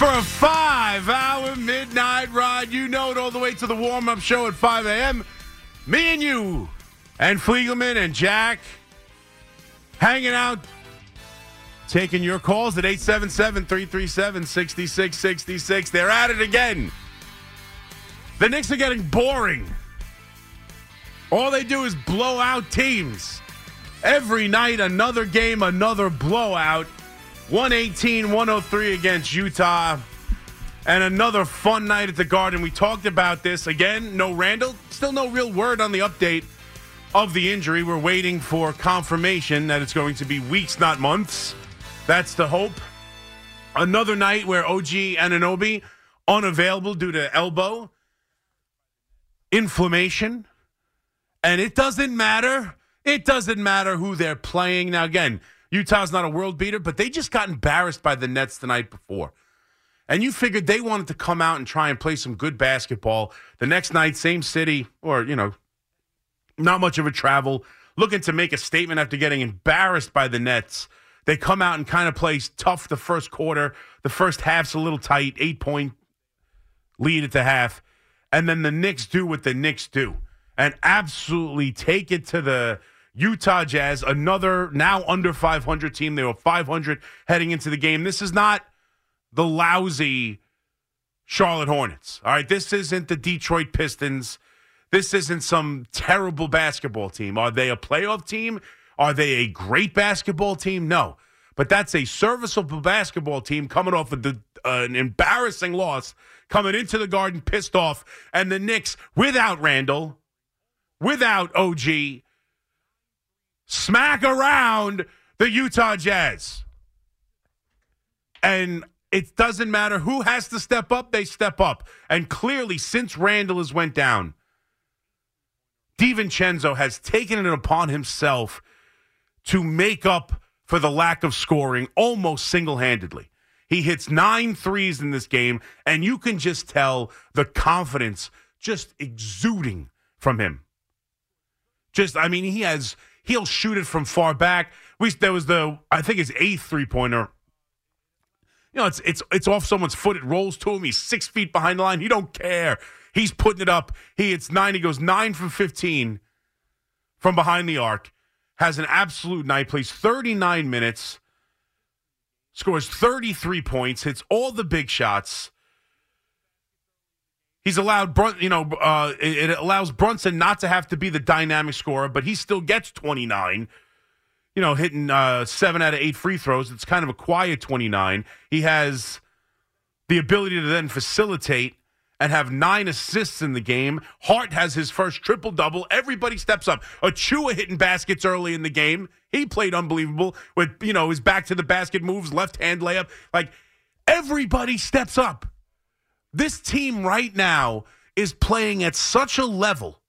for a five hour midnight ride. You know it all the way to the warm up show at 5 a.m. Me and you and Fliegelman and Jack hanging out, taking your calls at 877 337 6666. They're at it again. The Knicks are getting boring. All they do is blow out teams. Every night, another game, another blowout. 118 103 against Utah. And another fun night at the Garden. We talked about this again. No Randall. Still no real word on the update of the injury. We're waiting for confirmation that it's going to be weeks, not months. That's the hope. Another night where OG Anunoby unavailable due to elbow inflammation. And it doesn't matter. It doesn't matter who they're playing. Now, again, Utah's not a world beater, but they just got embarrassed by the Nets the night before. And you figured they wanted to come out and try and play some good basketball. The next night, same city, or, you know, not much of a travel, looking to make a statement after getting embarrassed by the Nets. They come out and kind of play tough the first quarter. The first half's a little tight, eight point lead at the half. And then the Knicks do what the Knicks do and absolutely take it to the Utah Jazz, another now under 500 team. They were 500 heading into the game. This is not the lousy Charlotte Hornets. All right, this isn't the Detroit Pistons. This isn't some terrible basketball team. Are they a playoff team? Are they a great basketball team? No. But that's a serviceable basketball team coming off of the, uh, an embarrassing loss, coming into the garden pissed off. And the Knicks, without Randall, without OG, smack around the Utah Jazz. And it doesn't matter who has to step up, they step up. And clearly, since Randall has went down, DiVincenzo has taken it upon himself to make up for the lack of scoring almost single handedly. He hits nine threes in this game, and you can just tell the confidence just exuding from him. Just, I mean, he has He'll shoot it from far back. We there was the I think his eighth three pointer. You know, it's it's it's off someone's foot. It rolls to him. He's six feet behind the line. He don't care. He's putting it up. He hits nine. He goes nine from fifteen from behind the arc. Has an absolute night. Plays thirty nine minutes. Scores thirty three points. Hits all the big shots. He's allowed, Brun- you know, uh, it, allows Brunson not to have to be the dynamic scorer, but he still gets 29. You know, hitting uh, seven out of eight free throws. It's kind of a quiet 29. He has the ability to then facilitate and have nine assists in the game. Hart has his first triple double. Everybody steps up. Achiuwa hitting baskets early in the game. He played unbelievable with, you know, his back to the basket moves, left hand layup. Like everybody steps up. This team right now is playing at such a level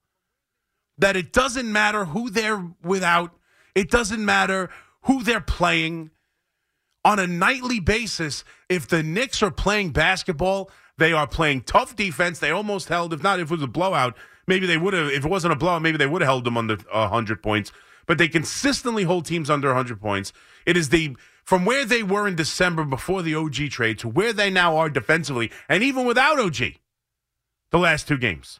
that it doesn't matter who they're without, it doesn't matter who they're playing. On a nightly basis, if the Knicks are playing basketball, they are playing tough defense. They almost held, if not, if it was a blowout, maybe they would have, if it wasn't a blowout, maybe they would have held them under 100 points. But they consistently hold teams under 100 points. It is the from where they were in December before the OG trade to where they now are defensively, and even without OG, the last two games.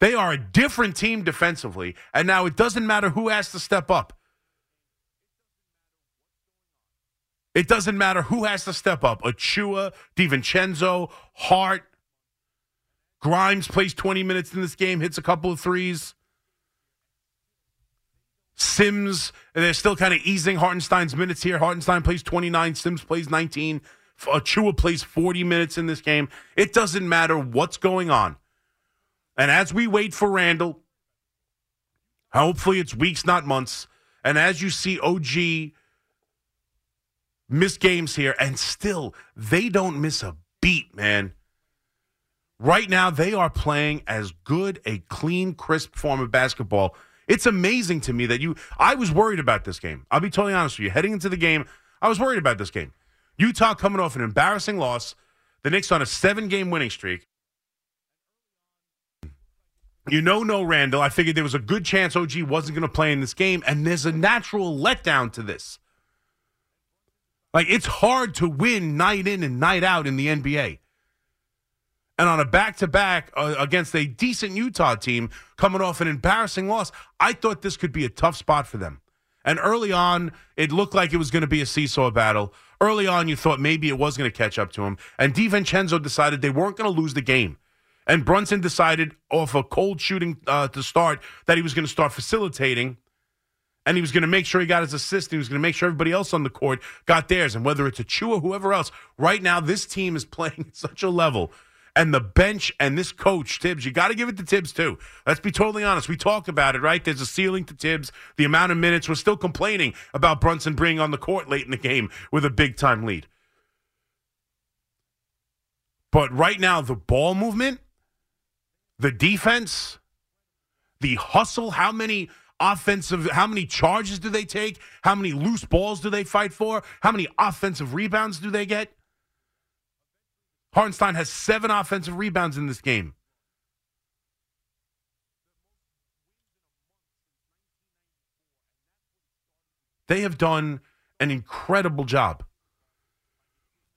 They are a different team defensively, and now it doesn't matter who has to step up. It doesn't matter who has to step up. Achiuwa, DiVincenzo, Hart, Grimes plays 20 minutes in this game, hits a couple of threes. Sims, they're still kind of easing Hartenstein's minutes here. Hartenstein plays 29, Sims plays 19. Achiuwa uh, plays 40 minutes in this game. It doesn't matter what's going on. And as we wait for Randall, hopefully it's weeks, not months. And as you see OG miss games here, and still they don't miss a beat, man. Right now, they are playing as good a clean, crisp form of basketball it's amazing to me that you. I was worried about this game. I'll be totally honest with you. Heading into the game, I was worried about this game. Utah coming off an embarrassing loss. The Knicks on a seven game winning streak. You know, no Randall. I figured there was a good chance OG wasn't going to play in this game, and there's a natural letdown to this. Like it's hard to win night in and night out in the NBA. And on a back to back against a decent Utah team coming off an embarrassing loss, I thought this could be a tough spot for them. And early on, it looked like it was going to be a seesaw battle. Early on, you thought maybe it was going to catch up to him. And DiVincenzo decided they weren't going to lose the game. And Brunson decided off a cold shooting uh, to start that he was going to start facilitating and he was going to make sure he got his assist. He was going to make sure everybody else on the court got theirs. And whether it's Achiuwa, whoever else, right now this team is playing at such a level. And the bench and this coach, Thibs, you got to give it to Thibs too. Let's be totally honest. We talked about it, right? There's a ceiling to Thibs. The amount of minutes, we're still complaining about Brunson bringing on the court late in the game with a big time lead. But right now, the ball movement, the defense, the hustle, how many offensive how many charges do they take how many loose balls do they fight for how many offensive rebounds do they get hartenstein has seven offensive rebounds in this game they have done an incredible job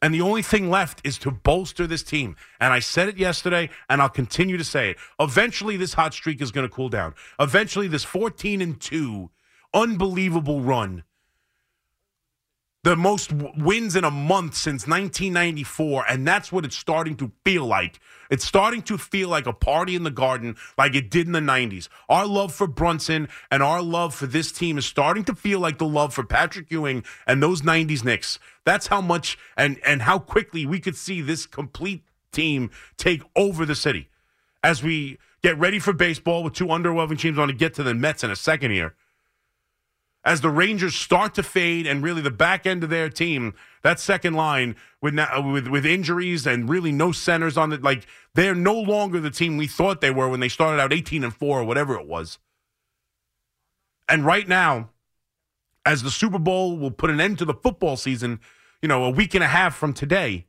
and the only thing left is to bolster this team. And I said it yesterday, and I'll continue to say it. Eventually, this hot streak is going to cool down. Eventually, this 14 and 2 unbelievable run the most wins in a month since 1994, and that's what it's starting to feel like. It's starting to feel like a party in the garden, like it did in the 90s. Our love for Brunson and our love for this team is starting to feel like the love for Patrick Ewing and those 90s Knicks. That's how much and and how quickly we could see this complete team take over the city as we get ready for baseball with two underwhelming teams. Want to get to the Mets in a second here as the Rangers start to fade and really the back end of their team, that second line with with with injuries and really no centers on it, like they're no longer the team we thought they were when they started out 18 and 4 or whatever it was. And right now, as the Super Bowl will put an end to the football season, you know, a week and a half from today,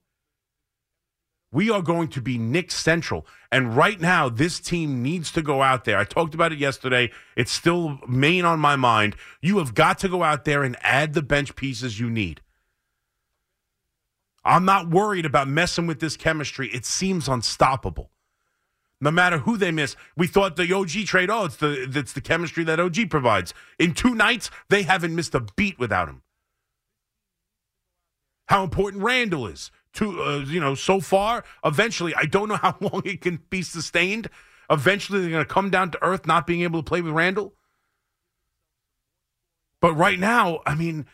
we are going to be Knicks Central. And right now, this team needs to go out there. I talked about it yesterday. It's still main on my mind. You have got to go out there and add the bench pieces you need. I'm not worried about messing with this chemistry. It seems unstoppable. No matter who they miss, we thought the OG trade. Oh, it's the it's the chemistry that OG provides. In two nights, they haven't missed a beat without him. How important Randall is to uh, you know so far eventually i don't know how long it can be sustained eventually they're going to come down to earth not being able to play with Randall. but right now i mean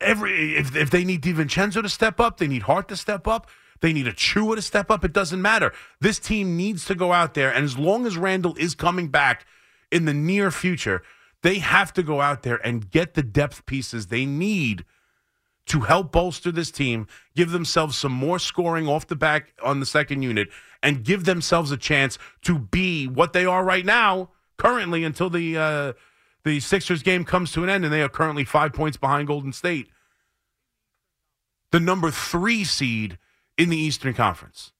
every if, if they need DiVincenzo to step up they need hart to step up they need Achiuwa to step up it doesn't matter this team needs to go out there and as long as Randall is coming back in the near future they have to go out there and get the depth pieces they need – to help bolster this team, give themselves some more scoring off the back on the second unit, and give themselves a chance to be what they are right now, currently until the uh, the Sixers game comes to an end, and they are currently five points behind Golden State, the number three seed in the Eastern Conference.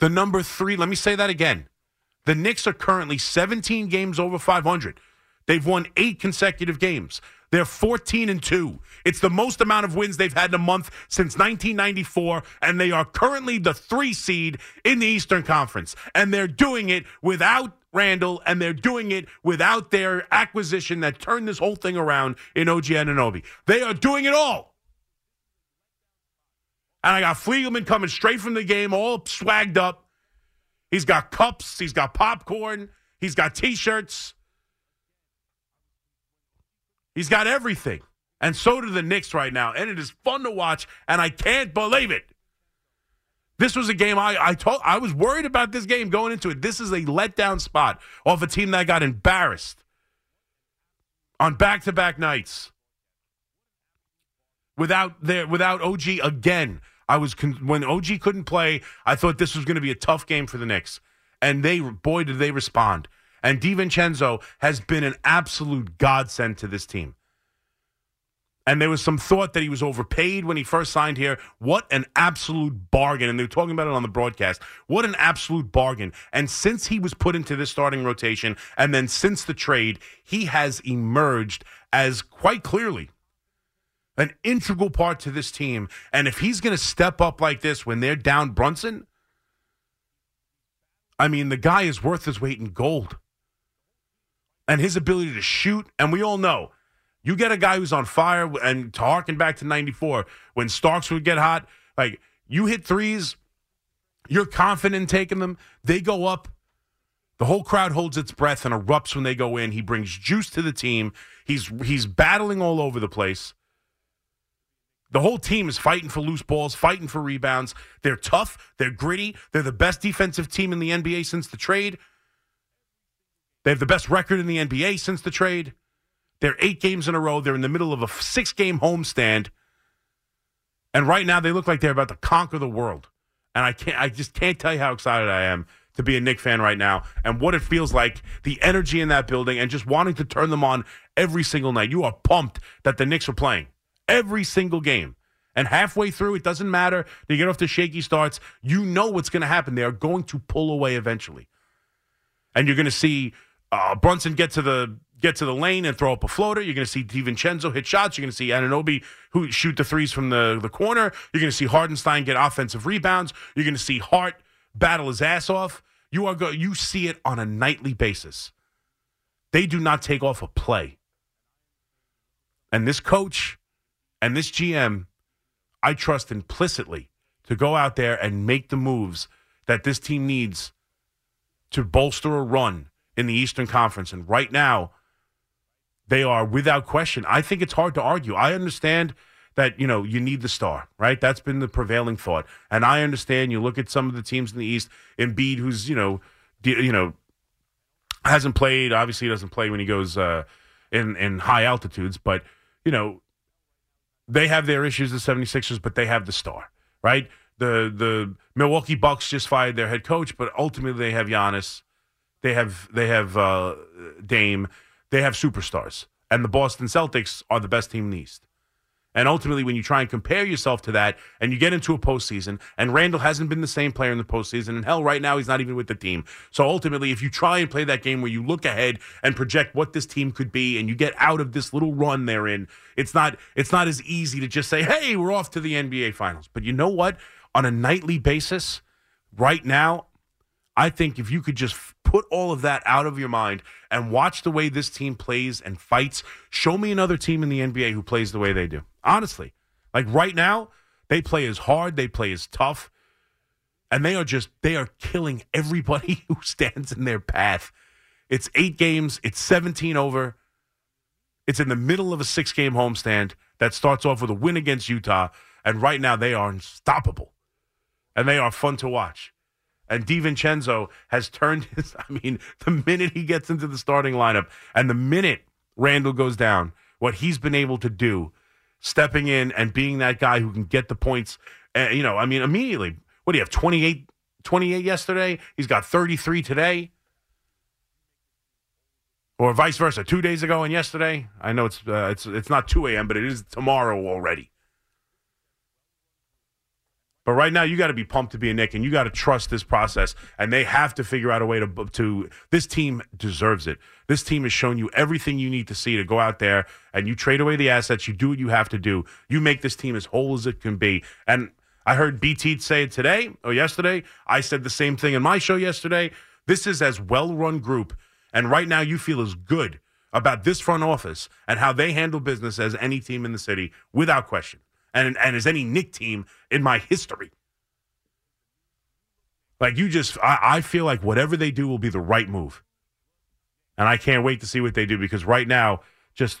The number three. Let me say that again. The Knicks are currently 17 games over 500. They've won eight consecutive games. They're 14 and 2. It's the most amount of wins they've had in a month since 1994, and they are currently the three seed in the Eastern Conference. And they're doing it without Randall, and they're doing it without their acquisition that turned this whole thing around in OG Anunoby. They are doing it all. And I got Fliegelman coming straight from the game, all swagged up. He's got cups, he's got popcorn, he's got t shirts. He's got everything. And so do the Knicks right now. And it is fun to watch, and I can't believe it. This was a game I, I told I was worried about this game going into it. This is a letdown spot off a team that got embarrassed on back to back nights. Without their without OG again. I was con- when OG couldn't play, I thought this was going to be a tough game for the Knicks. And they boy did they respond. And DiVincenzo has been an absolute godsend to this team. And there was some thought that he was overpaid when he first signed here. What an absolute bargain. And they were talking about it on the broadcast. What an absolute bargain. And since he was put into this starting rotation, and then since the trade, he has emerged as quite clearly an integral part to this team. And if he's going to step up like this when they're down Brunson, I mean, the guy is worth his weight in gold. And his ability to shoot, and we all know, you get a guy who's on fire, and to harken back to 94, when Starks would get hot, like you hit threes, you're confident in taking them, they go up. The whole crowd holds its breath and erupts when they go in. He brings juice to the team. He's he's battling all over the place. The whole team is fighting for loose balls, fighting for rebounds. They're tough. They're gritty. They're the best defensive team in the NBA since the trade. They have the best record in the NBA since the trade. They're eight games in a row. They're in the middle of a six game homestand. And right now they look like they're about to conquer the world. And I can't I just can't tell you how excited I am to be a Knick fan right now and what it feels like, the energy in that building, and just wanting to turn them on every single night. You are pumped that the Knicks are playing every single game. And halfway through, it doesn't matter. They get off the shaky starts. You know what's going to happen. They are going to pull away eventually. And you're going to see uh, Brunson get to the get to the lane and throw up a floater. You're going to see DiVincenzo hit shots. You're going to see Anunoby who shoot the threes from the, the corner. You're going to see Hartenstein get offensive rebounds. You're going to see Hart battle his ass off. You are go- you see it on a nightly basis. They do not take off a play. And this coach and this GM, I trust implicitly to go out there and make the moves that this team needs to bolster a run in the Eastern Conference. And right now, they are without question. I think it's hard to argue. I understand that you know you need the star, right? That's been the prevailing thought, and I understand. You look at some of the teams in the East, Embiid, who's you know, you know, hasn't played. Obviously, doesn't play when he goes uh, in in high altitudes, but you know, they have their issues, the 76ers, but they have the star, right? The the Milwaukee Bucks just fired their head coach, but ultimately they have Giannis, they have they have uh, Dame, they have superstars, and the Boston Celtics are the best team in the East. And ultimately, when you try and compare yourself to that, and you get into a postseason, and Randall hasn't been the same player in the postseason, and hell, right now he's not even with the team. So ultimately, if you try and play that game where you look ahead and project what this team could be, and you get out of this little run they're in, it's not it's not as easy to just say, "Hey, we're off to the NBA Finals." But you know what? On a nightly basis, right now, I think if you could just put all of that out of your mind and watch the way this team plays and fights, show me another team in the NBA who plays the way they do. Honestly, like right now, they play as hard, they play as tough, and they are just they are killing everybody who stands in their path. It's eight games, it's 17 over. It's in the middle of a six game homestand that starts off with a win against Utah. And right now, they are unstoppable. And they are fun to watch. And DiVincenzo has turned his, I mean, the minute he gets into the starting lineup and the minute Randall goes down, what he's been able to do stepping in and being that guy who can get the points. Uh, you know, I mean, immediately, what do you have? 28, 28 yesterday? He's got 33 today. Or vice versa, two days ago and yesterday. I know it's uh, it's it's not two a.m., but it is tomorrow already. But right now, you got to be pumped to be a Knick, and you got to trust this process. And they have to figure out a way to to. This team deserves it. This team has shown you everything you need to see to go out there and you trade away the assets. You do what you have to do. You make this team as whole as it can be. And I heard BT say it today or yesterday. I said the same thing in my show yesterday. This is as well run group, and right now you feel as good about this front office and how they handle business as any team in the city, without question and and as any Knick team in my history. Like you just, I, I feel like whatever they do will be the right move, and I can't wait to see what they do because right now, just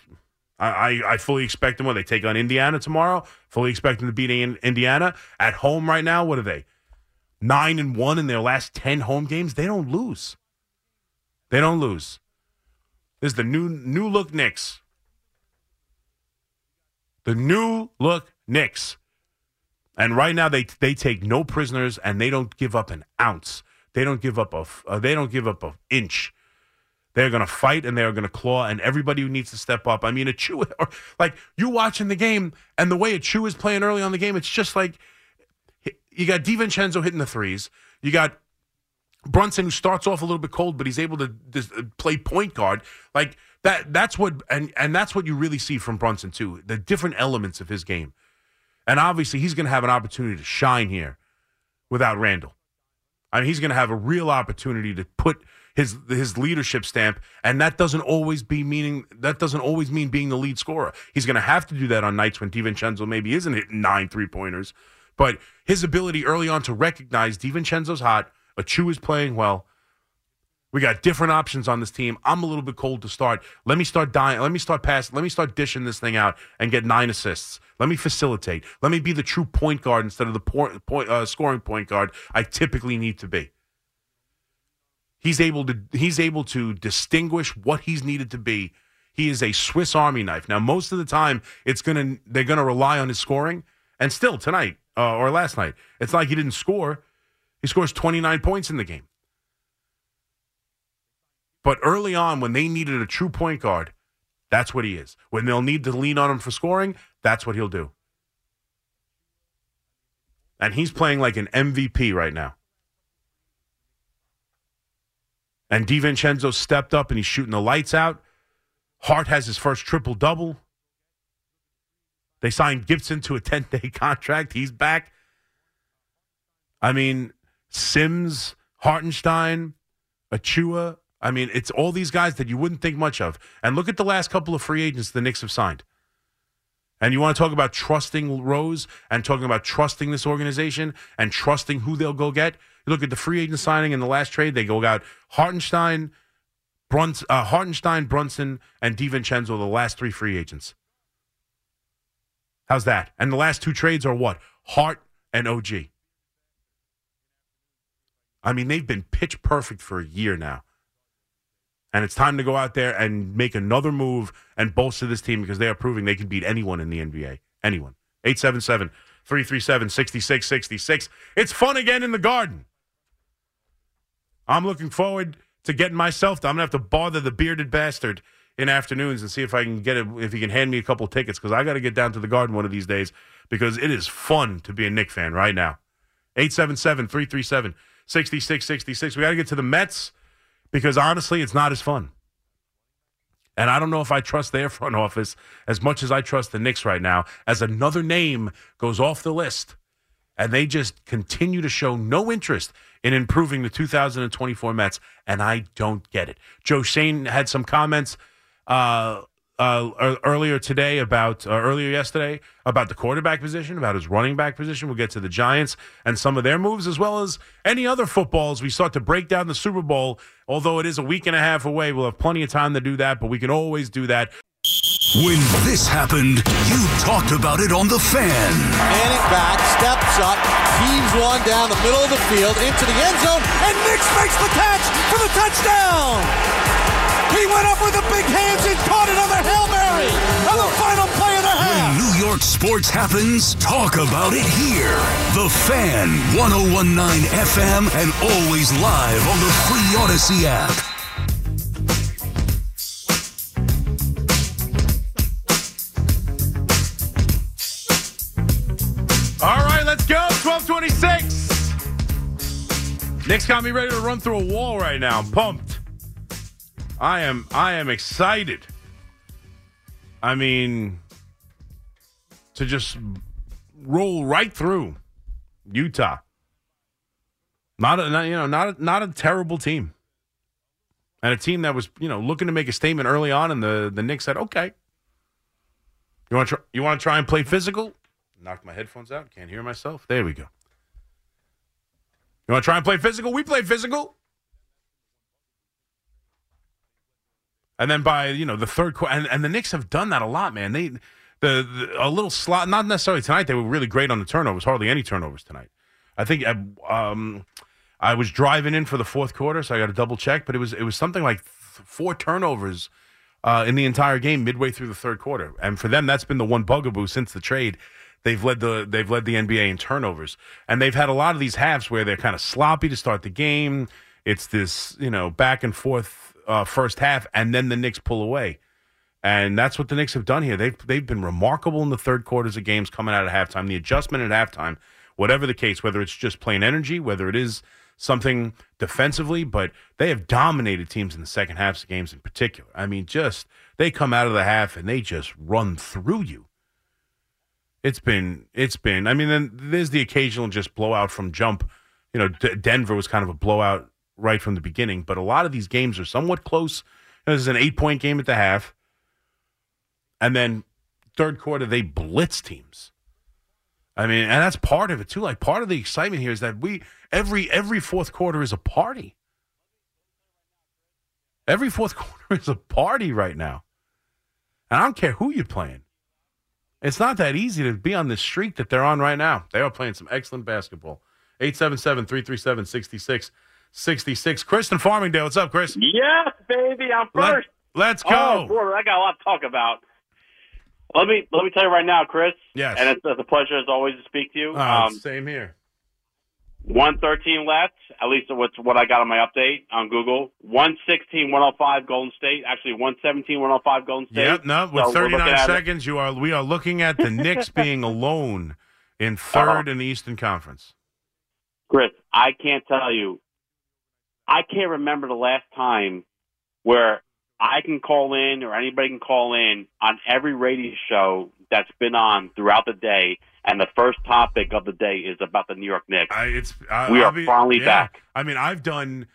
I, I fully expect them when they take on Indiana tomorrow. Fully expect them to beat Indiana at home right now. What are they? Nine and one in their last ten home games. They don't lose. They don't lose. This is the new new look Knicks. The new look Knicks. And right now they they take no prisoners and they don't give up an ounce. They don't give up a uh, they don't give up an inch. They're going to fight and they're going to claw and everybody who needs to step up. I mean, Achiuwa or like you watching the game and the way a chew is playing early on the game, it's just like you got DiVincenzo hitting the threes. You got Brunson, who starts off a little bit cold, but he's able to dis- play point guard. Like that. That's what and and that's what you really see from Brunson too. The different elements of his game, and obviously he's going to have an opportunity to shine here without Randall. I mean, he's going to have a real opportunity to put his his leadership stamp, and that doesn't always be meaning that doesn't always mean being the lead scorer. He's going to have to do that on nights when DiVincenzo maybe isn't hitting nine three pointers, but his ability early on to recognize DiVincenzo's hot, Achiuwa is playing well. We got different options on this team. I'm a little bit cold to start. Let me start dying. Let me start passing. Let me start dishing this thing out and get nine assists. Let me facilitate. Let me be the true point guard instead of the point, point uh, scoring point guard I typically need to be. He's able to he's able to distinguish what he's needed to be. He is a Swiss Army knife. Now, most of the time, it's gonna they're gonna rely on his scoring. And still tonight uh, or last night, it's like he didn't score. He scores 29 points in the game. But early on, when they needed a true point guard, that's what he is. When they'll need to lean on him for scoring, that's what he'll do. And he's playing like an MVP right now. And DiVincenzo stepped up and he's shooting the lights out. Hart has his first triple double. They signed Gibson to a 10 day contract. He's back. I mean, Sims, Hartenstein, Achiuwa. I mean, it's all these guys that you wouldn't think much of. And look at the last couple of free agents the Knicks have signed. And you want to talk about trusting Rose and talking about trusting this organization and trusting who they'll go get? You look at the free agent signing in the last trade, they go out Hartenstein, Bruns, uh, Hartenstein, Brunson, and DiVincenzo, the last three free agents. How's that? And the last two trades are what? Hart and OG. I mean, they've been pitch perfect for a year now. And it's time to go out there and make another move and bolster this team because they are proving they can beat anyone in the NBA. Anyone. 877 337 6666. It's fun again in the garden. I'm looking forward to getting myself. I'm gonna have to bother the bearded bastard in afternoons and see if I can get it. If he can hand me a couple tickets because I got to get down to the Garden one of these days because it is fun to be a Knick fan right now. 877-337-6666. We got to get to the Mets because honestly, it's not as fun. And I don't know if I trust their front office as much as I trust the Knicks right now, as another name goes off the list. And they just continue to show no interest in improving the 2024 Mets, and I don't get it. Joe Schoen had some comments uh, uh, earlier today about uh, earlier yesterday about the quarterback position, about his running back position. We'll get to the Giants and some of their moves, as well as any other footballs. We start to break down the Super Bowl. Although it is a week and a half away, we'll have plenty of time to do that. But we can always do that when this happened, you talked about it on The Fan. Manning back, steps up, heaves one down the middle of the field into the end zone, and Nicks makes the catch for the touchdown. He went up with the big hands and caught another Hail Mary on the final play of the half. When New York sports happens, talk about it here. The Fan, 1019 FM, and always live on the free Audacy app. All right, let's go. 1226. Knicks got me ready to run through a wall right now. I'm pumped. I am I am excited. I mean to just roll right through Utah. Not a not, you know, not a, not a terrible team. And a team that was, you know, looking to make a statement early on and the the Knicks said, "Okay. You want to try, you want to try and play physical? Knocked my headphones out. Can't hear myself. There we go. You want to try and play physical? We play physical. And then by you know the third quarter, and, and the Knicks have done that a lot, man. They the, the a little slot, not necessarily tonight. They were really great on the turnovers. Hardly any turnovers tonight. I think um, I was driving in for the fourth quarter, so I got to double check. But it was it was something like four turnovers uh, in the entire game midway through the third quarter, and for them that's been the one bugaboo since the trade. They've led the they've led the NBA in turnovers, and they've had a lot of these halves where they're kind of sloppy to start the game. It's this you know back and forth uh, first half, and then the Knicks pull away. And that's what the Knicks have done here. They've they've been remarkable in the third quarters of games coming out of halftime. The adjustment at halftime, whatever the case, whether it's just plain energy, whether it is something defensively, but they have dominated teams in the second halves of games in particular. I mean, just they come out of the half and they just run through you. It's been, it's been. I mean, then there's the occasional just blowout from jump. You know, D- Denver was kind of a blowout right from the beginning, but a lot of these games are somewhat close. This is an eight point game at the half. And then third quarter, they blitz teams. I mean, and that's part of it too. Like part of the excitement here is that we every every fourth quarter is a party. Every fourth quarter is a party right now. And I don't care who you're playing. It's not that easy to be on this streak that they're on right now. They are playing some excellent basketball. 877 337 66. Chris in Farmingdale, what's up, Chris? Yes, baby, I'm first. Let, us oh, go. Oh, boy, I got a lot to talk about. Let me let me tell you right now, Chris. Yes. And it's, it's a pleasure as always to speak to you. Oh, um, same here. 113 left, at least what's what I got on my update on Google. 116, 105 Golden State. Actually, 117, 105 Golden State. Yep, no, with so 39 seconds, you are we are looking at the Knicks being alone in 3rd uh-huh. in the Eastern Conference. Chris, I can't tell you I can't remember the last time where I can call in or anybody can call in on every radio show that's been on throughout the day, and the first topic of the day is about the New York Knicks. I, it's I, We I'll are finally yeah. back. I mean, I've done.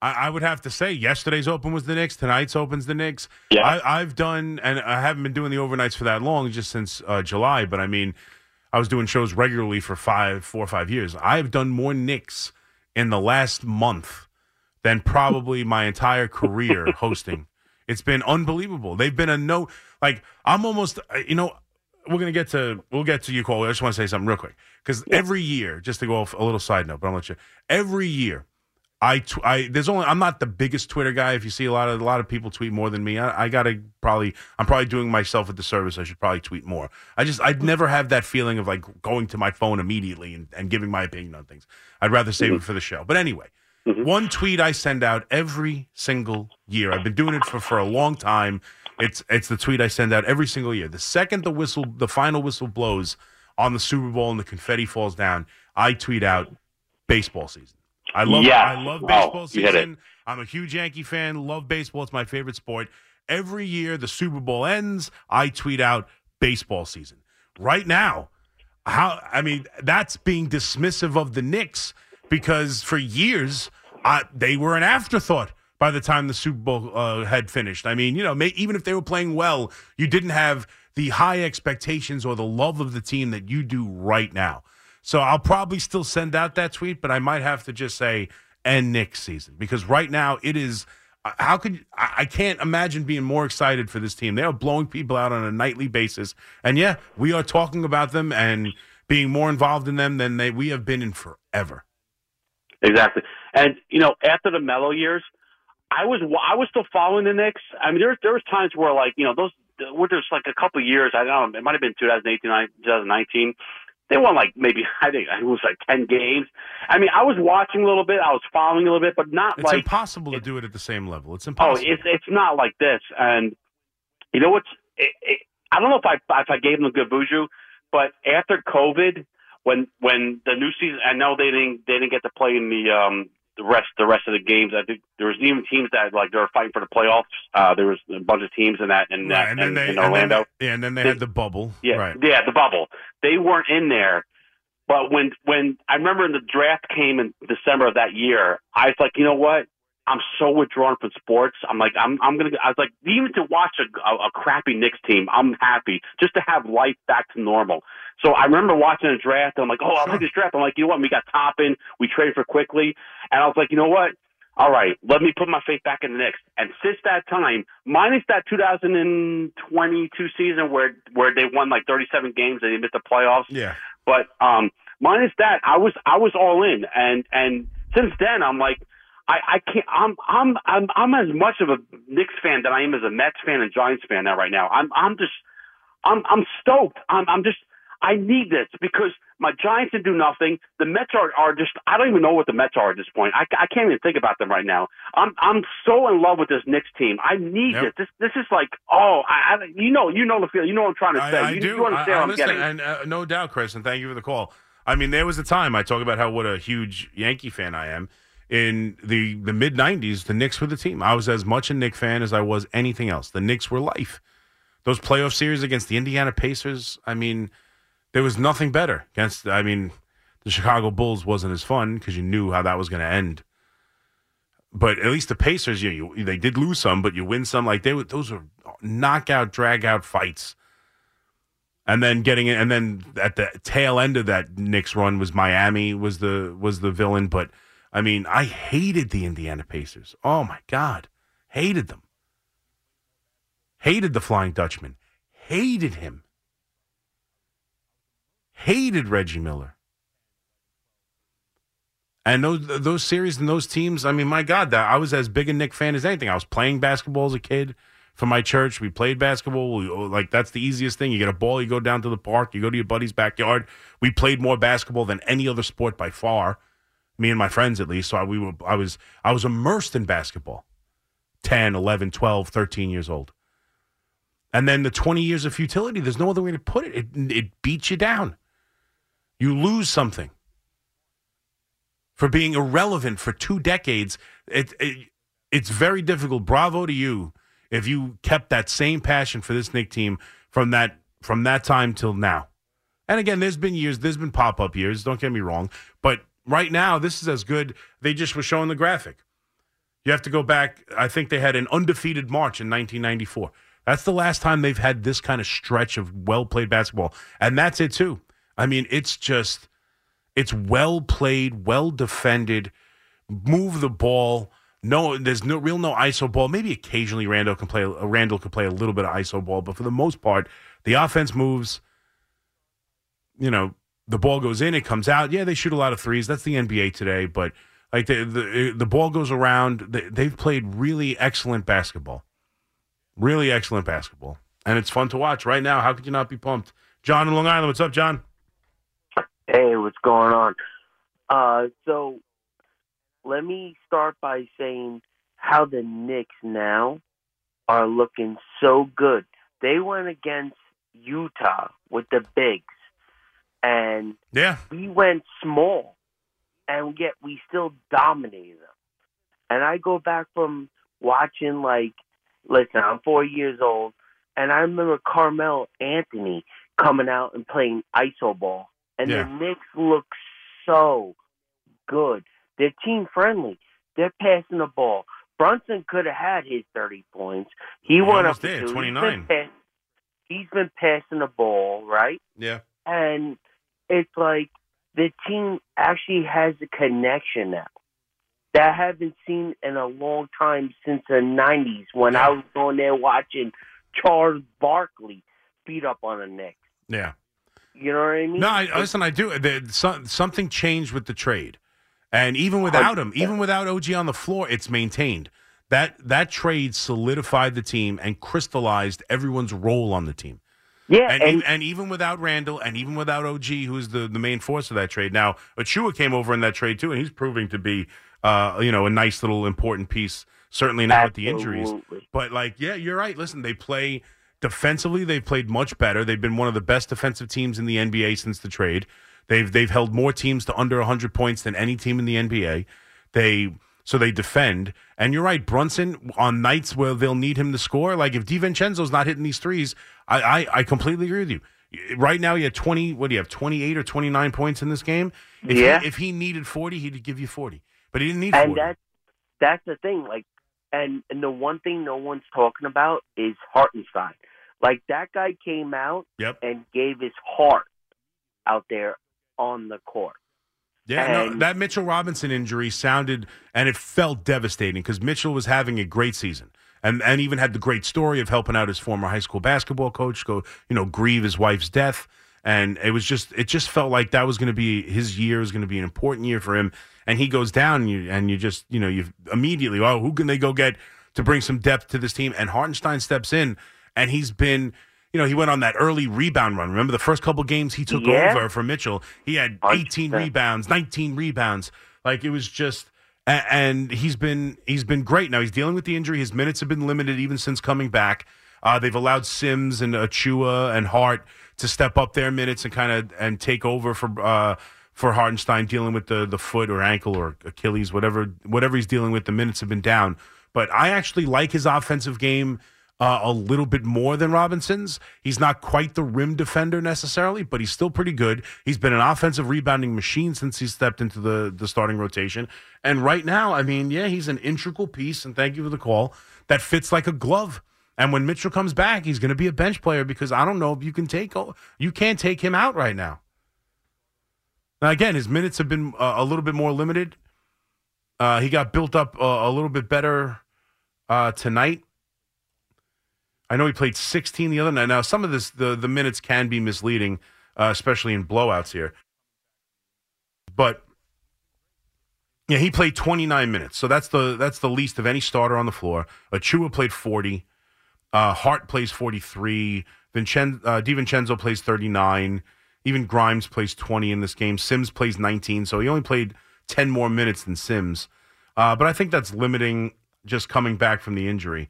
I, I would have to say yesterday's open was the Knicks. Tonight's open's the Knicks. Yeah. I, I've done, and I haven't been doing the overnights for that long, just since uh, July. But I mean, I was doing shows regularly for five, four or five years. I've done more Knicks in the last month than probably my entire career hosting. It's been unbelievable. They've been a no. Like I'm almost. uh, You know, we're gonna get to. We'll get to you, Cole. I just want to say something real quick because every year, just to go off a little side note, but I'll let you. Every year, I, tw- I there's only I'm not the biggest Twitter guy. If you see a lot of a lot of people tweet more than me, I, I gotta probably I'm probably doing myself a disservice. I should probably tweet more. I just I'd never have that feeling of like going to my phone immediately and, and giving my opinion on things. I'd rather save it for the show. But anyway, Mm-hmm. one tweet I send out every single year. I've been doing it for for a long time. It's it's the tweet I send out every single year. The second the whistle, the final whistle blows on the Super Bowl and the confetti falls down, I tweet out baseball season. I love Yes. I love Oh, baseball it. season. I'm a huge Yankee fan. Love baseball. It's my favorite sport. Every year the Super Bowl ends, I tweet out baseball season. Right now, how I mean that's being dismissive of the Knicks because for years uh, they were an afterthought by the time the Super Bowl uh, had finished. I mean, you know, may, even if they were playing well, you didn't have the high expectations or the love of the team that you do right now. So I'll probably still send out that tweet, but I might have to just say end Knicks season because right now it is. uh, How could I I can't imagine being more excited for this team? They are blowing people out on a nightly basis, and yeah, we are talking about them and being more involved in them than they we have been in forever. Exactly. And you know, after the Melo years, I was I was still following the Knicks. I mean, there there was times where like you know those where there's like a couple of years. I don't know. It might have been 2018, 2019. They won like maybe I think it was like 10 games. I mean, I was watching a little bit. I was following a little bit, but not like It's like impossible to do it at the same level. It's oh, impossible. Oh, it's it's not like this. And you know what's? It, it, I don't know if I if I gave them a good buju, but after COVID, when when the new season, I know they didn't they didn't get to play in the um the rest the rest of the games. I think there was even teams that like they were fighting for the playoffs. Uh, there was a bunch of teams in that in Right, that and then in, they in and then Orlando. yeah, and then they They- had the bubble. Yeah, right. yeah, the bubble. They weren't in there. But when when I remember when the draft came in December of that year, I was like, you know what? I'm so withdrawn from sports. I'm like, I'm I'm gonna. I was like, even to watch a, a, a crappy Knicks team, I'm happy just to have life back to normal. So I remember watching a draft. And I'm like, oh, I like this draft. I'm like, you know what? We got Toppin. We traded for Quickley, and I was like, you know what? All right, let me put my faith back in the Knicks. And since that time, minus that 2022 season where where they won like 37 games and they missed the playoffs, Yeah. but um, minus that, I was I was all in, and and since then, I'm like, I I can't. I'm I'm I'm I'm as much of a Knicks fan than I am as a Mets fan and Giants fan now. Right now, I'm I'm just I'm I'm stoked. I'm I'm just I need this because my Giants didn't do nothing. The Mets are are just I don't even know what the Mets are at this point. I I can't even think about them right now. I'm I'm so in love with this Knicks team. I need Yep. this. This this is like oh I, I you know you know the feel you know what I'm trying to say. I, I you, do. you understand I, I what I'm understand, getting. and uh, no doubt, Chris, and thank you for the call. I mean, there was a time I talk about how what a huge Yankee fan I am, in the the mid '90s, the Knicks were the team. I was as much a Knicks fan as I was anything else. The Knicks were life. Those playoff series against the Indiana Pacers. I mean, there was nothing better against. I mean, the Chicago Bulls wasn't as fun because you knew how that was going to end. But at least the Pacers, you, you they did lose some, but you win some. Like they those were knockout, drag out fights. And then getting it, and then at the tail end of that Knicks run was Miami was the was the villain. But I mean, I hated the Indiana Pacers. Oh my god, hated them. Hated the Flying Dutchman. Hated him. Hated Reggie Miller. And those those series and those teams, I mean, my God, that I was as big a Knick fan as anything. I was playing basketball as a kid for my church. We played basketball. We, oh, like that's the easiest thing. You get a ball, you go down to the park, you go to your buddy's backyard. We played more basketball than any other sport by far. Me and my friends at least. So I, we were I was I was immersed in basketball. 10, 11, 12, 13 years old. And then the 20 years of futility, there's no other way to put it. It, it beats you down. You lose something for being irrelevant for two decades. It, it, it's very difficult. Bravo to you if you kept that same passion for this Knick team from that from that time till now. And again, there's been years, there's been pop up years. Don't get me wrong, but right now this is as good. They just were showing the graphic. You have to go back. I think they had an undefeated March in 1994. That's the last time they've had this kind of stretch of well played basketball, and that's it too. I mean, it's just it's well played, well defended, move the ball. No, there's no real no iso ball. Maybe occasionally Randall can play. Randall can play a little bit of iso ball, but for the most part, the offense moves. You know, the ball goes in, it comes out. Yeah, they shoot a lot of threes. That's the NBA today, but like the the, the ball goes around. They, they've played really excellent basketball, really excellent basketball, and it's fun to watch right now. How could you not be pumped? John in Long Island, what's up, John? Hey, what's going on? Uh, so let me start by saying how the Knicks now are looking so good. They went against Utah with the bigs, and Yeah, we went small, and yet we still dominated them. And I go back from watching, like, listen, I'm four years old, and I remember Carmelo Anthony coming out and playing iso ball, and Yeah. the Knicks look so good. They're team friendly. They're passing the ball. Brunson could have had his 30 points. He, He went up to did. He's 29. been pass- he's been passing the ball, right? yeah, and it's like the team actually has a connection now that I haven't seen in a long time since the '90s when I was on there watching Charles Barkley beat up on the Knicks. yeah. You know what I mean? No, I, listen, I do. The, some, something changed with the trade, and even without him, even without OG on the floor, it's maintained. That that trade solidified the team and crystallized everyone's role on the team. Yeah, And, and, and even without Randall, and even without OG, who's the, the main force of that trade. Now, Achiuwa came over in that trade too, and he's proving to be, uh, you know, a nice little important piece. Certainly now with the injuries, but like, yeah, you're right. Listen, they play defensively. They've played much better. They've been one of the best defensive teams in the NBA since the trade. They've they've held more teams to under 100 points than any team in the NBA. They so they defend. And you're right, Brunson on nights where they'll need him to score. Like if DiVincenzo's not hitting these threes, I I, I completely agree with you. Right now, you have 20. What do you have? 28 or 29 points in this game. If Yeah. He, if he needed 40, he'd give you 40. But he didn't need 40. and that's that's the thing. Like, and and the one thing no one's talking about is Hartenstein. Like that guy came out Yep. and gave his heart out there on the court. Yeah, no, that Mitchell Robinson injury sounded and it felt devastating because Mitchell was having a great season. And and even had the great story of helping out his former high school basketball coach go you know grieve his wife's death. And it was just it just felt like that was going to be his year was going to be an important year for him. And he goes down and you and you just you know you immediately oh who can they go get to bring some depth to this team? And Hartenstein steps in and he's been you know, he went on that early rebound run. Remember the first couple games he took Yeah. over for Mitchell? He had 18 100%. rebounds, 19 rebounds. Like it was just and he's been he's been great. Now he's dealing with the injury. His minutes have been limited even since coming back. Uh, they've allowed Sims and Achiuwa and Hart to step up their minutes and kind of and take over for uh, for Hartenstein dealing with the the foot or ankle or Achilles, whatever whatever he's dealing with. The minutes have been down, but I actually like his offensive game uh, a little bit more than Robinson's. He's not quite the rim defender necessarily, but he's still pretty good. He's been an offensive rebounding machine since he stepped into the the starting rotation. And right now, I mean, yeah, he's an integral piece. And thank you for the call. That fits like a glove. And when Mitchell comes back, he's going to be a bench player because I don't know if you can take you can't take him out right now. Now again, his minutes have been uh, a little bit more limited. Uh, he got built up uh, a little bit better uh, tonight. I know he played 16 the other night. Now some of this the the minutes can be misleading, uh, especially in blowouts here. But yeah, he played 29 minutes, so that's the that's the least of any starter on the floor. Achiuwa played 40. Uh, Hart plays 43. Vincen- uh, DiVincenzo plays 39. Even Grimes plays 20 in this game. Sims plays 19, so he only played 10 more minutes than Sims. Uh, but I think that's limiting just coming back from the injury.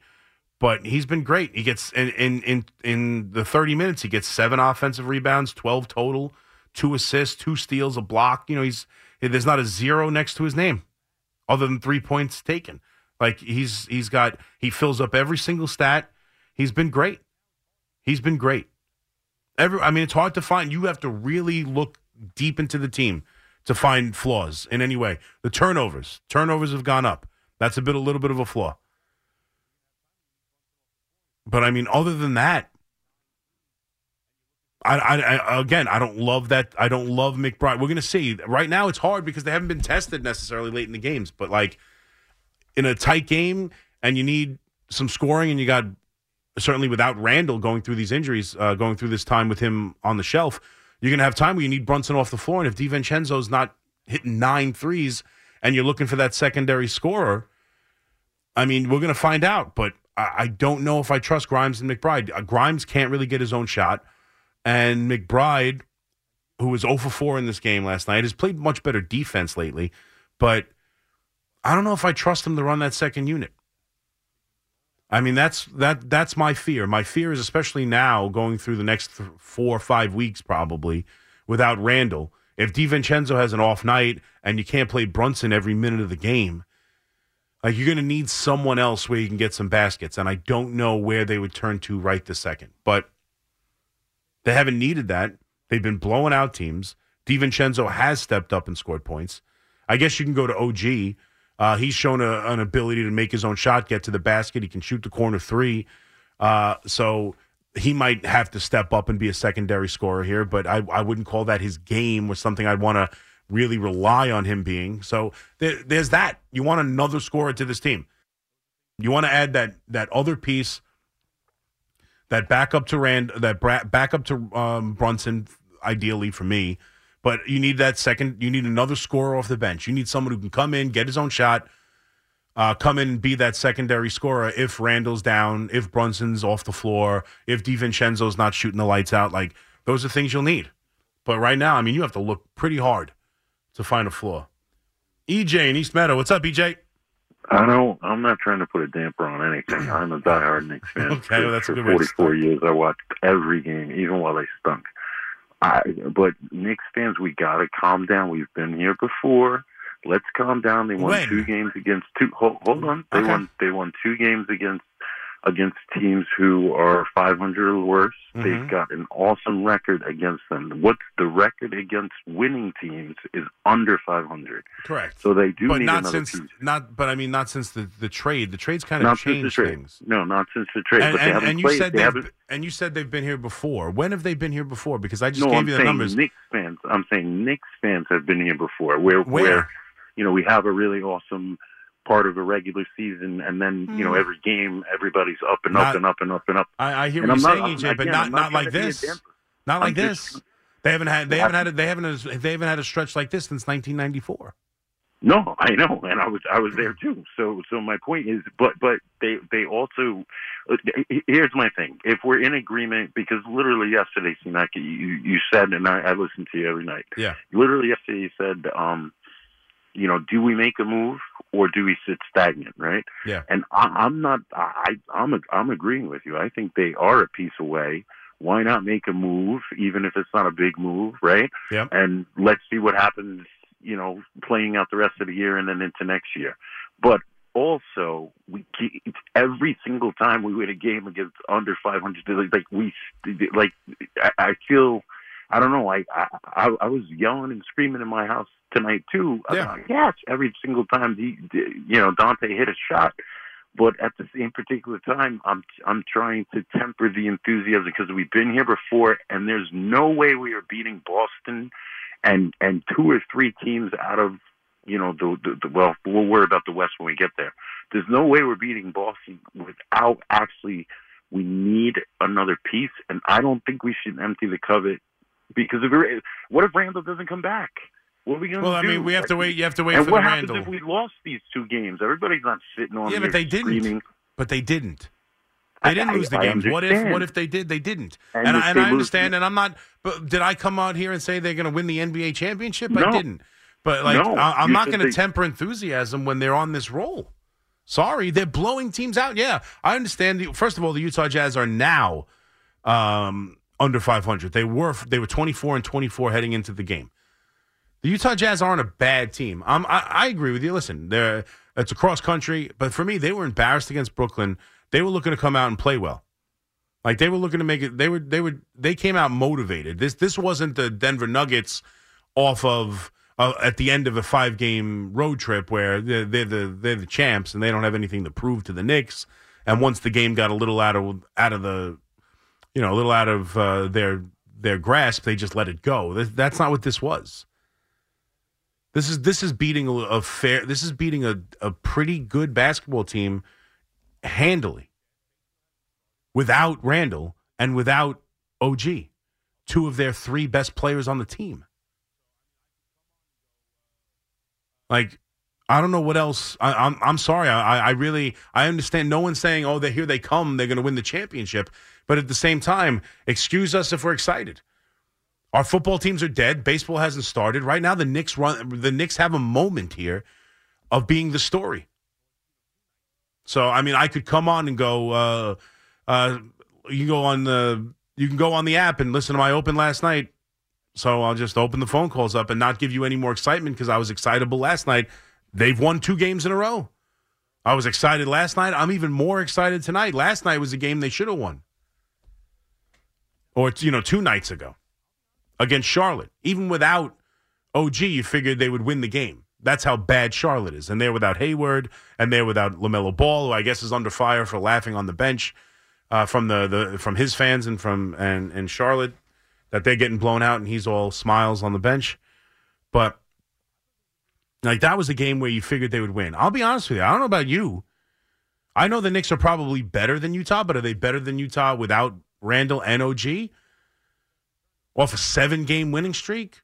But he's been great. He gets in, in in in the 30 minutes, he gets seven offensive rebounds, 12 total, two assists, two steals, a block. You know, he's there's not a zero next to his name, other than three points taken. Like he's he's got he fills up every single stat. He's been great. He's been great. Every, I mean, it's hard to find. You have to really look deep into the team to find flaws in any way. The turnovers, turnovers have gone up. That's a bit, a little bit of a flaw. But I mean, other than that, I, I, I, again, I don't love that. I don't love McBride. We're to see. Right now, it's hard because they haven't been tested necessarily late in the games. But like in a tight game, and you need some scoring, and you got certainly without Randle going through these injuries, uh, going through this time with him on the shelf, you're to have time where you need Brunson off the floor. And if DiVincenzo's not hitting nine threes, and you're looking for that secondary scorer, I mean, we're to find out. But I, don't know if I trust Grimes and McBride. Uh, Grimes can't really get his own shot. And McBride, who was 0 for 4 in this game last night, has played much better defense lately. But I don't know if I trust him to run that second unit. I mean, that's that that's my fear. My fear is especially now going through the next th- four or five weeks, probably without Randle. If DiVincenzo has an off night and you can't play Brunson every minute of the game, like you're going to need someone else where you can get some baskets. And I don't know where they would turn to right this second. But they haven't needed that. They've been blowing out teams. DiVincenzo has stepped up and scored points. I guess you can go to OG. Uh, he's shown a, an ability to make his own shot, get to the basket. He can shoot the corner three. Uh, so he might have to step up and be a secondary scorer here, but I, I wouldn't call that his game or something I'd want to really rely on him being. So there, there's that. You want another scorer to this team. You want to add that that other piece that backup to Rand, that bra- backup to um, Brunson, ideally for me. But you need that second. You need another scorer off the bench. You need someone who can come in, get his own shot, uh, come in and be that secondary scorer. If Randle's down, if Brunson's off the floor, if DiVincenzo's not shooting the lights out, like those are things you'll need. But right now, I mean, you have to look pretty hard to find a flaw. EJ in East Meadow, what's up, EJ? I don't. I'm not trying to put a damper on anything. I'm a diehard Knicks fan. Okay, well, that's a for good way to 44 years, I watched every game, even while they stunk. I, but Knicks fans, we gotta calm down. We've been here before. Let's calm down. They won When? two games against two. Hold, hold on. They Okay. won. They won two games against against teams who are 500 or worse. Mhm. They've got an awesome record against them. What's the record against winning teams is under 500. Correct. So they do but need not another since piece. not. But I mean, not since the the trade. The trade's kind of Not changed things. No, not since the trade. And, but they and, and you played. said they they've and you said they've been here before. When have they been here before? Because I just No, gave I'm you the saying numbers. Knicks fans. I'm saying Knicks fans have been here before. Where Where? you know we have a really awesome part of a regular season, and then you know every game everybody's up and Hmm. Not- up and up and up and up. I, I hear And what I'm you're not- saying, EJ, but not not, not like to be a this. Not like I'm just- this. They haven't had they haven't had a, they haven't a, they haven't had a stretch like this since 1994. No, I know, and I was I was there too. So so my point is, but but they they also uh, here's my thing. If we're in agreement, because literally yesterday, Sinaki, you you said, and I, I listen to you every night. Yeah. Literally yesterday, you said, um, you know, do we make a move or do we sit stagnant, right? Yeah. And I, I'm not. I I'm I'm agreeing with you. I think they are a piece away. why not make a move, even if it's not a big move, right? Yep. And let's see what happens, you know, playing out the rest of the year and then into next year. But also, we keep, every single time we win a game against under 500, like we, like I, I feel, I don't know, I, I I was yelling and screaming in my house tonight too. Yeah. Yes, every single time he, you know, Donte hit a shot. But at the same particular time, I'm I'm trying to temper the enthusiasm because we've been here before, and there's no way we are beating Boston and and two or three teams out of you know the, the, the well we'll worry about the West when we get there. There's no way we're beating Boston without actually we need another piece, and I don't think we should empty the cupboard because if we're, what if Randle doesn't come back? What are we going to do? Well. I mean, we have to wait. You have to wait and for what the happens Randle. if we lost these two games? Everybody's not sitting on Yeah, but they didn't. screaming. But they didn't. They didn't I- lose the I games. What if? What if they did? They didn't. And And, I, and I lose- understand. And I'm not. But did I come out here and say they're going to win the NBA championship? I didn't. But like, No. I, I'm You not going to they- temper enthusiasm when they're on this roll. Sorry, they're blowing teams out. Yeah, I understand. The, first of all, the Utah Jazz are now um, under 500. They were they were 24 and 24 heading into the game. The Utah Jazz aren't a bad team. I, I agree with you. Listen, they're it's across country, but for me, they were embarrassed against Brooklyn. They were looking to come out and play well. Like they were looking to make it. They were they were they came out motivated. This this wasn't the Denver Nuggets off of uh, at the end of a five game road trip where they're, they're the they're the champs and they don't have anything to prove to the Knicks. And once the game got a little out of out of the you know a little out of uh, their their grasp, they just let it go. That's not what this was. This is this is beating a, fair. This is beating a, a pretty good basketball team handily without Randle and without OG, two of their three best players on the team. Like, I don't know what else. I, I'm I'm sorry. I I really I understand. No one's saying, "Oh, they here they come. They're going to win the championship." But at the same time, excuse us if we're excited. Our football teams are dead. Baseball hasn't started. Right now, the Knicks run. The Knicks have a moment here of being the story. So I mean, I could come on and go. Uh, uh, you go on the you can go on the app and listen to my open last night. So I'll just open the phone calls up and not give you any more excitement because I was excitable last night. They've won two games in a row. I was excited last night. I'm even more excited tonight. Last night was a game they should have won, or you know, two nights ago against Charlotte. Even without OG, you figured they would win the game. That's how bad Charlotte is, and they're without Hayward, and they're without LaMelo Ball, who I guess is under fire for laughing on the bench uh, from the, the from his fans and from and and Charlotte that they're getting blown out, and he's all smiles on the bench. But like that was a game where you figured they would win. I'll be honest with you. I don't know about you. I know the Knicks are probably better than Utah, but are they better than Utah without Randle and OG? Off a seven game winning streak?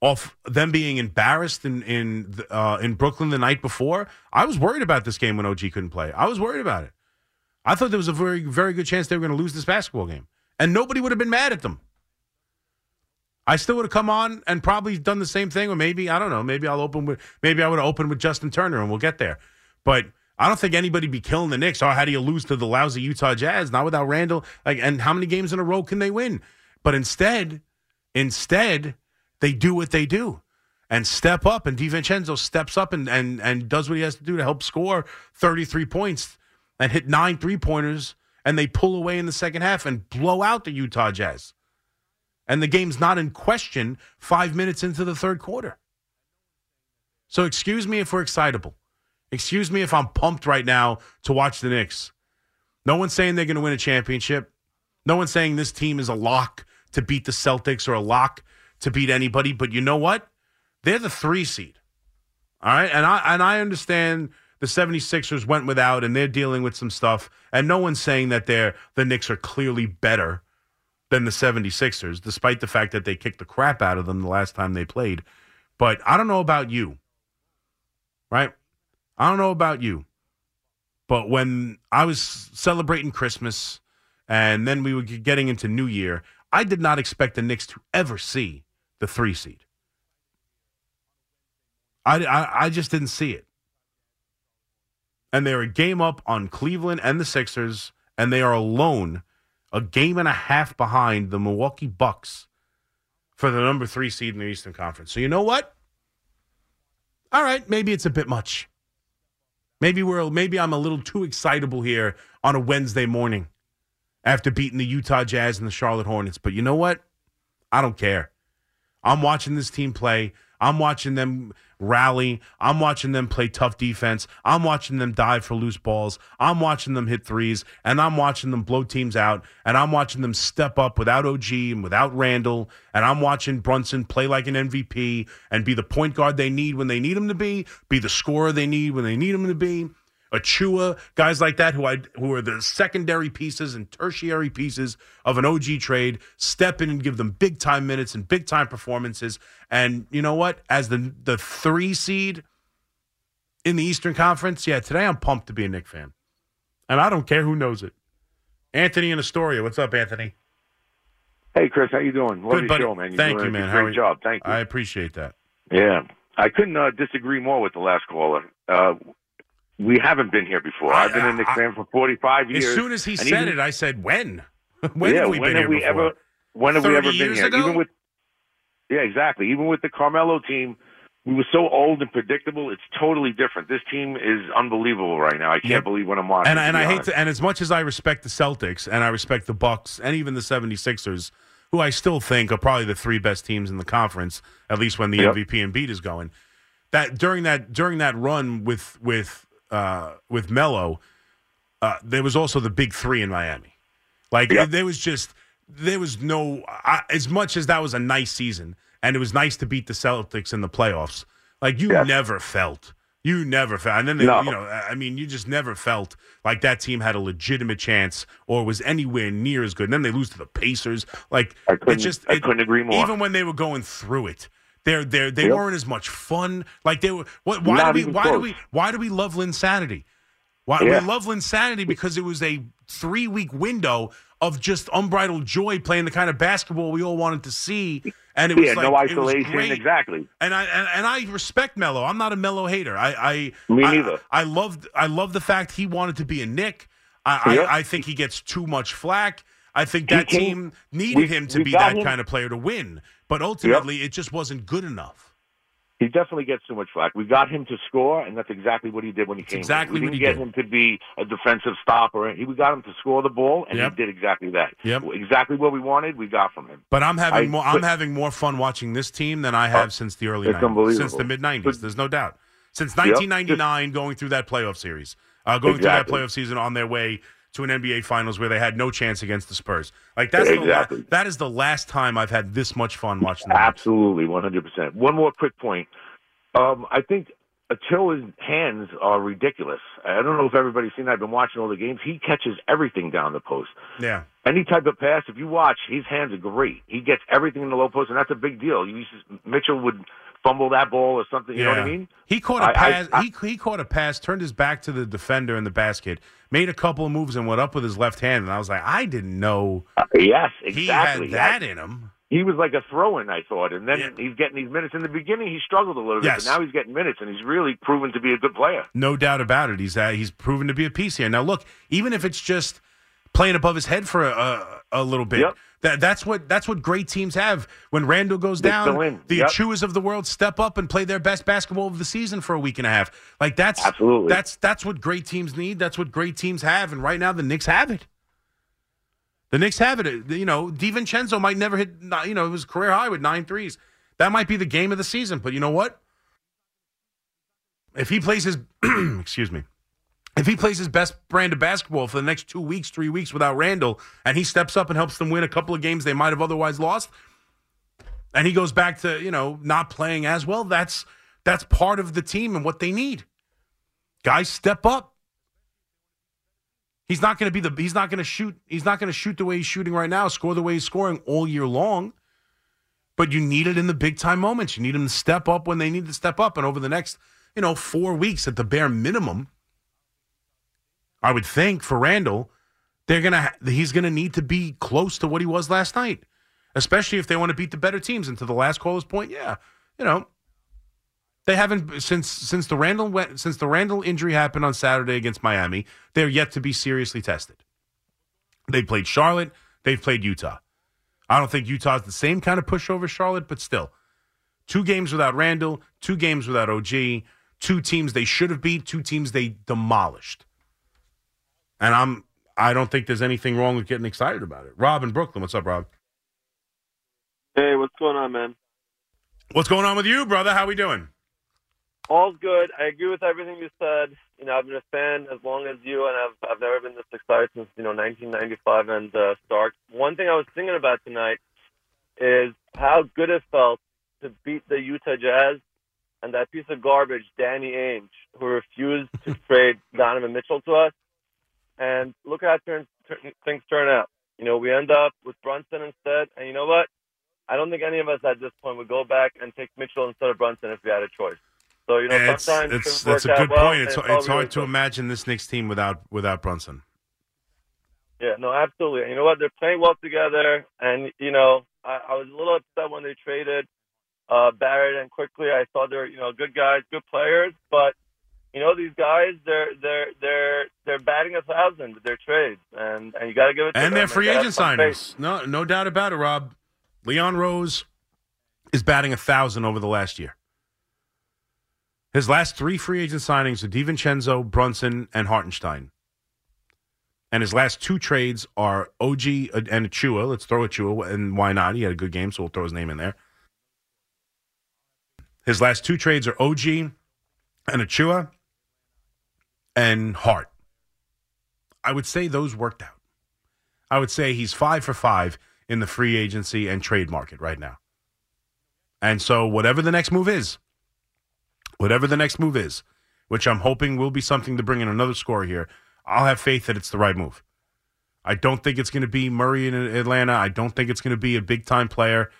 Off them being embarrassed in in uh, in Brooklyn the night before? I was worried about this game when OG couldn't play. I was worried about it. I thought there was a very very good chance they were going to lose this basketball game, and nobody would have been mad at them. I still would have come on and probably done the same thing, or maybe I don't know. Maybe I'll open with maybe I would have opened with Justin Turner, and we'll get there. But I don't think anybody'd be killing the Knicks. Oh, how do you lose to the lousy Utah Jazz? Not without Randle. Like, and how many games in a row can they win? But instead, instead, they do what they do and step up. And DiVincenzo steps up and and and does what he has to do to help score 33 points and hit nine three pointers. And they pull away in the second half and blow out the Utah Jazz and the game's not in question five minutes into the third quarter. So excuse me if we're excitable. Excuse me if I'm pumped right now to watch the Knicks. No one's saying they're going to win a championship. No one's saying this team is a lock to beat the Celtics or a lock to beat anybody. But you know what? They're the three seed. All right. And I and I understand the 76ers went without and they're dealing with some stuff. And no one's saying that they're the Knicks are clearly better than the 76ers, despite the fact that they kicked the crap out of them the last time they played. But I don't know about you, right? I don't know about you. But when I was celebrating Christmas and then we were getting into New Year, I did not expect the Knicks to ever see the three seed. I, I, I just didn't see it. And they're a game up on Cleveland and the Sixers, and they are alone a game and a half behind the Milwaukee Bucks for the number three seed in the Eastern Conference. So you know what? All right, maybe it's a bit much. Maybe we're maybe I'm a little too excitable here on a Wednesday morning after beating the Utah Jazz and the Charlotte Hornets. But you know what? I don't care. I'm watching this team play. I'm watching them rally. I'm watching them play tough defense. I'm watching them dive for loose balls. I'm watching them hit threes, and I'm watching them blow teams out. And I'm watching them step up without OG and without Randle, And I'm watching Brunson play like an MVP and be the point guard they need when they need him to be, be the scorer they need when they need him to be. Achiuwa, guys like that who I who are the secondary pieces and tertiary pieces of an OG trade, step in and give them big time minutes and big time performances. And you know what? As the the three seed in the Eastern Conference, yeah, today I'm pumped to be a Knick fan. And I don't care who knows it. Anthony in Astoria. What's up, Anthony? Hey, Chris, how you doing? Love Good, buddy. show, man. You're Thank doing you, man. How are Great you? job. Thank you. I appreciate that. yeah, I couldn't uh, disagree more with the last caller. Uh, we haven't been here before. I've been a Knicks I- fan for 45 years. As soon as he said even- it, I said, when? when yeah, have we when been have here we before? ever? When have we 30 ever been years here? ago? Even with yeah, exactly. Even with the Carmelo team, we were so old and predictable. It's totally different. This team is unbelievable right now. I can't Yep. believe what I'm watching. and and I hate to, and as much as I respect the Celtics and I respect the Bucks and even the 76ers, who I still think are probably the three best teams in the conference, at least when the Yep. MVP Embiid is going. That during that during that run with with uh, with Melo, uh, there was also the big three in Miami. Like Yep. there was just there was no I, as much as that was a nice season and it was nice to beat the Celtics in the playoffs. Like you never felt. You never felt, and then they, No. you know, I mean, you just never felt like that team had a legitimate chance or was anywhere near as good. And then they lose to the Pacers. Like I it couldn't- just, I it- couldn't agree more. Even when they were going through it, they're they they Yep. weren't as much fun. Like they were. What, why Not do we? Why do we? Why do we love Linsanity? Why Yeah. we love Linsanity because it was a three week window of just unbridled joy playing the kind of basketball we all wanted to see, and it was yeah, like no was isolation. Exactly. And I and, and I respect Melo. I'm not a Melo hater. I I Me neither. I, loved I love the fact he wanted to be a Knick. I, Yep. I I think he gets too much flack. I think that came- team needed we- him to be that him- kind of player to win, but ultimately it just wasn't good enough. He definitely gets too much flack. We got him to score, and that's exactly what he did when he came. in. exactly we what didn't he get did. him to be a defensive stopper. He, we got him to score the ball, and Yep. he did exactly that. Yep. Exactly what we wanted, we got from him. But I'm having I- more. I'm having more fun watching this team than I have Oh, since the early it's 90s, unbelievable. since the mid 90s. There's no doubt. Since Yep. 1999, going through that playoff series, uh, going Exactly. through that playoff season on their way to an NBA Finals where they had no chance against the Spurs. Like that's Exactly. the that is the last time I've had this much fun watching. The Absolutely, one hundred percent. One more quick point. Um, I think Attila's hands are ridiculous. I don't know if everybody's seen that. I've been watching all the games. He catches everything down the post. Yeah. Any type of pass, if you watch, his hands are great. He gets everything in the low post, and that's a big deal. You Mitchell would fumble that ball or something. You know what I mean? He caught a pass. I- he he caught a pass, turned his back to the defender in the basket, made a couple of moves, and went up with his left hand. And I was like, I didn't know Yes, he exactly. had that in him. He was like a throw-in, I thought, and then Yeah. he's getting these minutes. In the beginning, he struggled a little bit, Yes. but now he's getting minutes, and he's really proven to be a good player. No doubt about it. He's uh, he's proven to be a piece here. Now look, even if it's just playing above his head for a, a, a little bit, Yep. That that's what that's what great teams have. When Randle goes They down, the Yep. Achiuwas of the world step up and play their best basketball of the season for a week and a half. Like that's Absolutely. that's that's what great teams need. That's what great teams have, and right now the Knicks have it. The Knicks have it. You know, DiVincenzo might never hit. You know, his career high with nine threes. That might be the game of the season. But you know what? If he plays his, excuse me, if he plays his best brand of basketball for the next two weeks, three weeks without Randle, and he steps up and helps them win a couple of games they might have otherwise lost, and he goes back to you know not playing as well, that's that's part of the team and what they need. Guys, step up. He's not going to be the. He's not going to shoot. He's not going to shoot the way he's shooting right now. Score the way he's scoring all year long. But you need it in the big time moments. You need him to step up when they need to step up. And over the next, you know, four weeks at the bare minimum, I would think for Randle, they're gonna he's gonna need to be close to what he was last night, especially if they want to beat the better teams. And to the last caller's point, yeah, you know, they haven't since since the Randle went since the Randle injury happened on Saturday against Miami. They're yet to be seriously tested. They played Charlotte. They've played Utah. I don't think Utah's the same kind of pushover Charlotte, but still. Two games without Randle, two games without OG, two teams they should have beat, two teams they demolished. And I'm I don't think there's anything wrong with getting excited about it. Rob in Brooklyn, what's up, Rob? Hey, what's going on, man? What's going on with you, brother? How we doing? All's good. I agree with everything you said. You know, I've been a fan as long as you, and I've I've never been this excited since you know 1995 and uh, Stark. One thing I was thinking about tonight is how good it felt to beat the Utah Jazz and that piece of garbage, Danny Ainge, who refused to trade Donovan Mitchell to us. And look how turn, turn, things turn out. You know, we end up with Brunson instead, and you know what? I don't think any of us at this point would go back and take Mitchell instead of Brunson if we had a choice. So you know, it's, sometimes it's, that's a good out well, point. It's, and it's hard to imagine this Knicks team without without Brunson. Yeah, no, absolutely. And you know what? They're playing well together. And you know, I, I was a little upset when they traded uh, Barrett and Quickley. I thought they're you know good guys, good players, but you know these guys, they're they're they're they're batting a thousand with their trades, and and you got to give it. To And them. they're free agent have some faith. signings. No, no doubt about it, Rob. Leon Rose is batting a thousand over the last year. His last three free agent signings are DiVincenzo, Brunson, and Hartenstein. And his last two trades are OG and Achiuwa. Let's throw Achiuwa, and why not? He had a good game, so we'll throw his name in there. His last two trades are OG and Achiuwa and Hart. I would say those worked out. I would say he's five for five in the free agency and trade market right now. And so, whatever the next move is, whatever the next move is, which I'm hoping will be something to bring in another scorer here, I'll have faith that it's the right move. I don't think it's going to be Murray in Atlanta. I don't think it's going to be a big time player.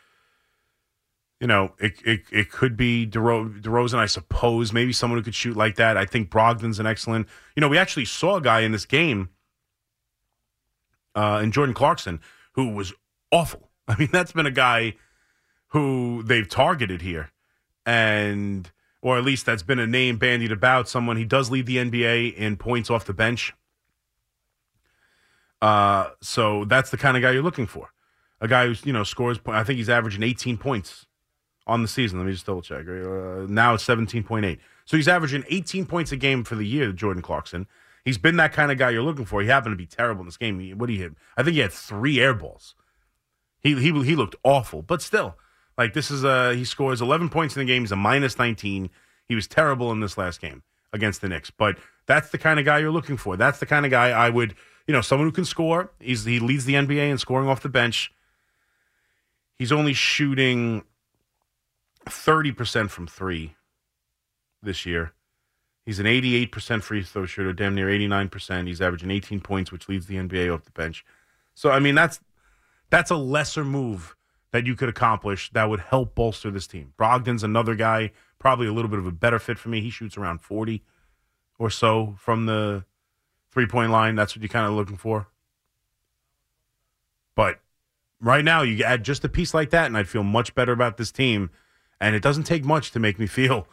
You know, it, it, it could be DeRo- DeRozan, I suppose. Maybe someone who could shoot like that. I think Brogdon's an excellent. You know, we actually saw a guy in this game uh, in Jordan Clarkson who was awful. I mean, that's been a guy who they've targeted here, and or at least that's been a name bandied about. Someone he does lead the NBA in points off the bench. Uh, so that's the kind of guy you're looking for. A guy who's you know scores. I think he's averaging 18 points on the season. Let me just double check. Uh, now it's 17.8. So he's averaging 18 points a game for the year. Jordan Clarkson. He's been that kind of guy you're looking for. He happened to be terrible in this game. What did he hit? I think he had three air balls. He he he looked awful, but still, like this is a he scores 11 points in the game. He's a minus 19. He was terrible in this last game against the Knicks, but that's the kind of guy you're looking for. That's the kind of guy I would, you know, someone who can score. He's he leads the NBA in scoring off the bench. He's only shooting 30% from three this year. He's an 88% free throw shooter, damn near 89%. He's averaging 18 points, which leads the NBA off the bench. So I mean, that's that's a lesser move that you could accomplish that would help bolster this team. Brogdon's another guy, probably a little bit of a better fit for me. He shoots around 40 or so from the three point line. That's what you're kind of looking for. But right now, you add just a piece like that, and I'd feel much better about this team. And it doesn't take much to make me feel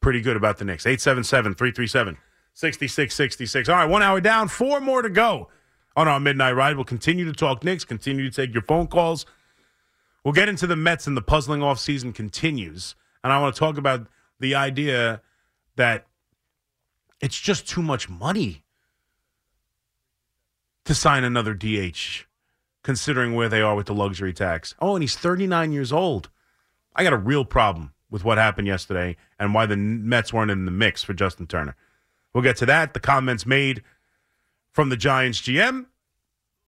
pretty good about the Knicks. 877 337 6666. All right, one hour down, four more to go on our midnight ride. We'll continue to talk Knicks, continue to take your phone calls. We'll get into the Mets and the puzzling off season continues. And I want to talk about the idea that it's just too much money to sign another DH, considering where they are with the luxury tax. Oh, and he's 39 years old. I got a real problem with what happened yesterday and why the Mets weren't in the mix for Justin Turner. We'll get to that. The comments made from the Giants GM